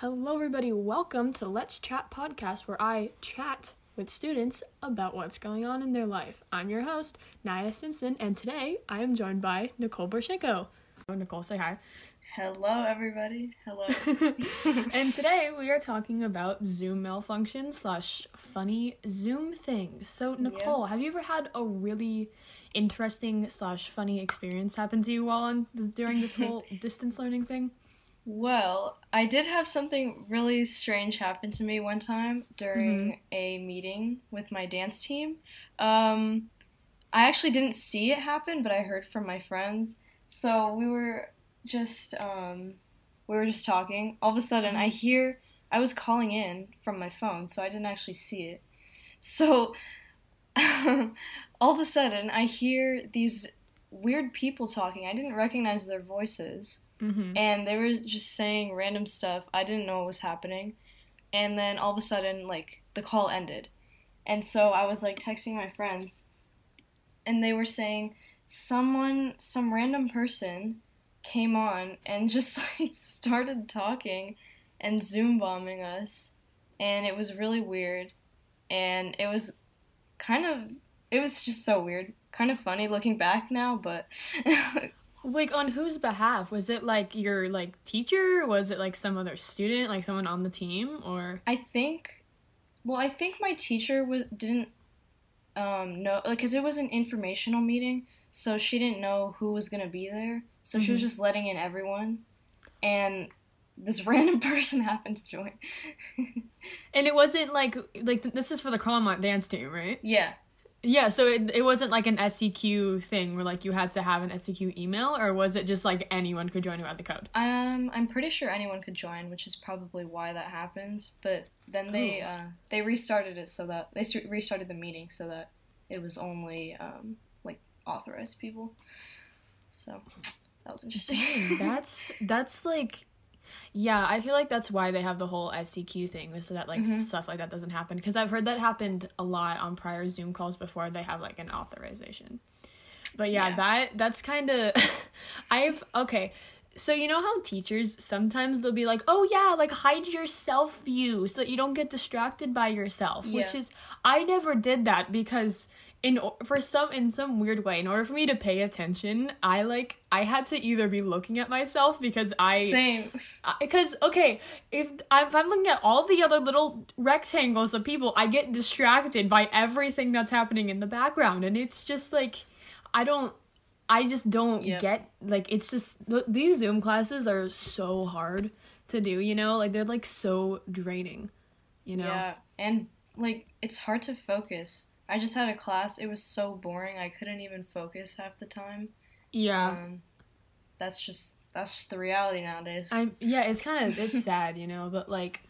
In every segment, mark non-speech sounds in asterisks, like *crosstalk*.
Hello, everybody. Welcome to Let's Chat podcast, where I chat with students about what's going on in their life. I'm your host, Naya Simpson, and today I am joined by Nicole Borshenko. Oh, Nicole, say hi. Hello, everybody. Hello. *laughs* and today we are talking about Zoom malfunction slash funny Zoom things. So, Nicole, have you ever had a really interesting slash funny experience happen to you while on during this whole *laughs* distance learning thing? Well, I did have something really strange happen to me one time during mm-hmm. a meeting with my dance team. Um, I actually didn't see it happen, but I heard from my friends. So we were just um, we were just talking. All of a sudden, I mm-hmm. hear I was calling in from my phone, so I didn't actually see it. So *laughs* all of a sudden, I hear these weird people talking. I didn't recognize their voices. Mm-hmm. And they were just saying random stuff. I didn't know what was happening. And then all of a sudden, like, the call ended. And so I was like texting my friends, and they were saying someone, some random person came on and *laughs* just like started talking and Zoom bombing us. And it was really weird. And it was kind of, it was just so weird. Kind of funny looking back now, but. *laughs* like on whose behalf? Was it like your like teacher? Was it like some other student, like someone on the team, or? I think, well, I think my teacher was didn't um know like because it was an informational meeting, so she didn't know who was gonna be there. So mm-hmm. she was mm-hmm. just letting in everyone, and this *laughs* random person happened to join. *laughs* and it wasn't like like this is for the Claremont dance team, right? Yeah. Yeah, so it, it wasn't like an SCQ thing where like you had to have an SCQ email, or was it just like anyone could join who had the code? Um, I'm pretty sure anyone could join, which is probably why that happened. But then they uh, they restarted it so that they restarted the meeting so that it was only um, like authorized people. So that was interesting. *laughs* that's that's like yeah, I feel like that's why they have the whole SCQ thing, so that like mm-hmm. stuff like that doesn't happen. Because I've heard that happened a lot on prior Zoom calls before they have like an authorization. But yeah, yeah. that that's kind of *laughs* I've okay. So you know how teachers sometimes they'll be like, "Oh yeah, like hide your self view so that you don't get distracted by yourself," yeah. which is I never did that because in for some in some weird way in order for me to pay attention i like i had to either be looking at myself because i same. Because okay if I'm, if I'm looking at all the other little rectangles of people i get distracted by everything that's happening in the background and it's just like i don't i just don't yep. get like it's just th- these zoom classes are so hard to do you know? Like they're like so draining you know? Yeah and like it's hard to focus I just had a class. It was so boring. I couldn't even focus half the time. Yeah. Um, that's just that's just the reality nowadays. I yeah, it's kind of it's *laughs* sad, you know, but like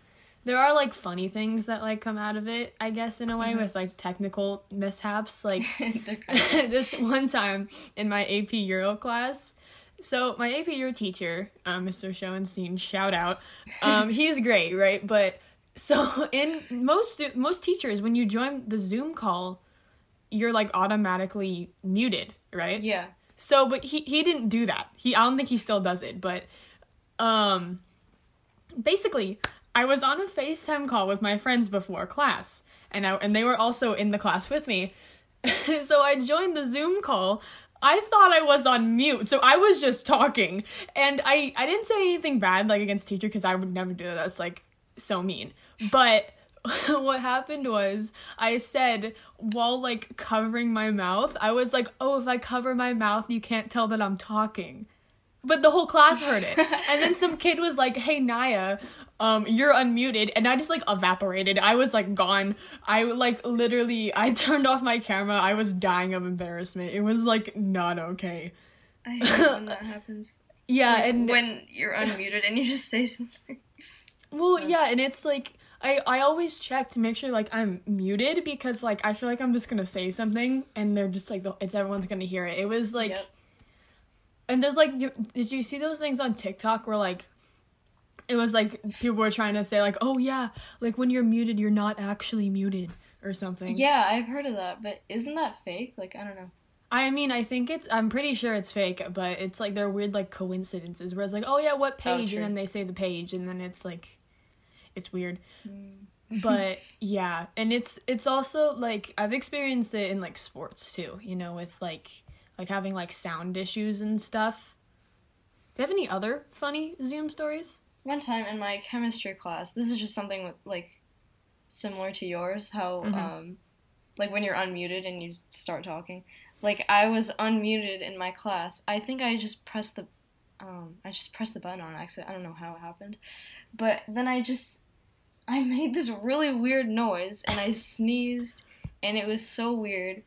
there are like funny things that like come out of it, I guess in a way mm-hmm. with like technical mishaps. Like *laughs* *laughs* this one time in my AP Euro class, so my AP Euro teacher, um, Mr. Schoenstein, shout out. Um, he's great, right? But so *laughs* in most most teachers, when you join the Zoom call, you're like automatically muted, right? Yeah. So, but he he didn't do that. He I don't think he still does it, but um, basically, I was on a FaceTime call with my friends before class, and I and they were also in the class with me. *laughs* so I joined the Zoom call. I thought I was on mute, so I was just talking, and I I didn't say anything bad like against teacher because I would never do that. That's like so mean. But *laughs* what happened was I said while like covering my mouth, I was like, "Oh, if I cover my mouth, you can't tell that I'm talking." But the whole class heard it. and then some kid was like, "Hey Naya, um you're unmuted." And I just like evaporated. I was like gone. I like literally I *laughs* turned off my camera. I was dying of embarrassment. It was like not okay. I hate when that happens. Yeah, like, and when you're unmuted and you just say something. Well, yeah, and it's like I I always check to make sure like I'm muted because like I feel like I'm just gonna say something and they're just like it's everyone's gonna hear it. It was like, yep. and there's like did you see those things on TikTok where like it was like people were trying to say like oh yeah like when you're muted you're not actually muted or something. Yeah, I've heard of that, but isn't that fake? Like I don't know. I mean, I think it's. I'm pretty sure it's fake, but it's like they're weird like coincidences where it's like, oh yeah, what oh, page, oh, and then they say the page, and then it's like it's weird. *laughs* but yeah, and it's it's also like I've experienced it in like sports too, you know, with like like having like sound issues and stuff. Do you have any other funny Zoom stories? One time in my chemistry class, this is just something with, like similar to yours, how Mhm. um like when you're unmuted and you start talking. Like I was unmuted in my class. I think I just pressed the um I just pressed the button on accident. I don't know how it happened. But then I just I made this really weird noise and I sneezed and it was so weird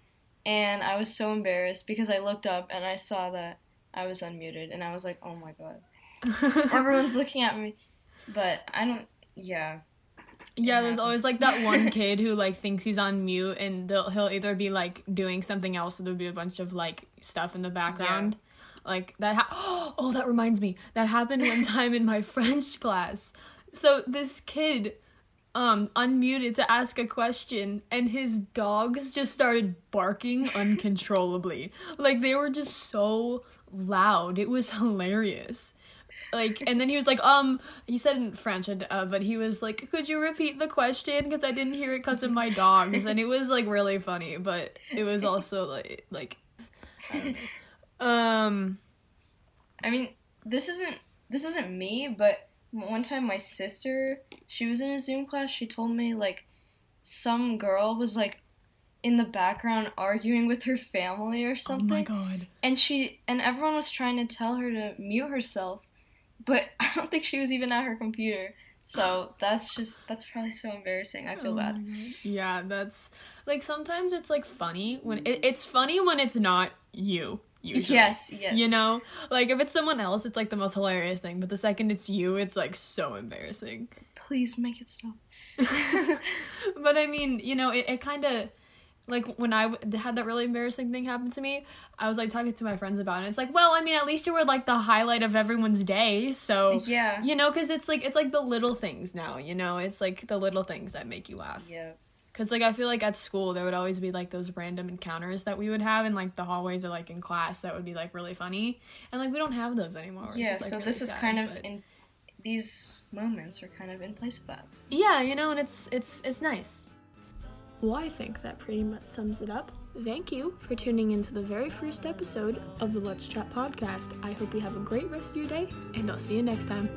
and I was so embarrassed because I looked up and I saw that I was unmuted and I was like, "Oh my god." *laughs* Everyone's looking at me. But I don't yeah. Yeah, there's always like that *laughs* one kid who like thinks he's on mute and he'll either be like doing something else or there'll be a bunch of like stuff in the background. Like that ha- *gasps* Oh, that reminds me. That happened one *laughs* time in my French class. So this kid um unmuted to ask a question and his dogs just started barking *laughs* uncontrollably. like they were just so loud. It was *laughs* hilarious like and then he was like um he said in french uh, but he was like could you repeat the question because i didn't hear it because of my dogs and it was like really funny but it was also like like I don't know. Um I mean, this isn't this isn't me, but one time my sister, she was in a Zoom class, she told me like some girl was like in the background arguing with her family or something. oh my god and she and everyone was trying to tell her to mute herself, but *laughs* I don't think she was even at her computer. So that's just that's probably so embarrassing. I feel Oh bad. yeah that's like sometimes it's like funny when it, it's funny when it's not you usually. Yes, yes. You know, like if it's someone else, it's like the most hilarious thing. But the second it's you, it's like so embarrassing. Please make it stop. *laughs* but I mean, you know, it, it kind of like when I w- had that really embarrassing thing happen to me, I was like talking to my friends about it. It's like, well, I mean, at least you were like the highlight of everyone's day, so Yeah. you know, because it's like it's like the little things now. You know, it's like the little things that make you laugh. Yeah. Because like I feel like at school there would always be like those random encounters that we would have in like the hallways or like in class that would be like really funny, and like we don't have those anymore. Yeah, is, like, so really this is sad, kind of but- in these moments are kind of in place of that. Yeah, you know, and it's it's it's nice. Well, I think that pretty much sums it up. Thank you for tuning into the very first episode of the Let's Chat podcast. I hope you have a great rest of your day, and I'll see you next time.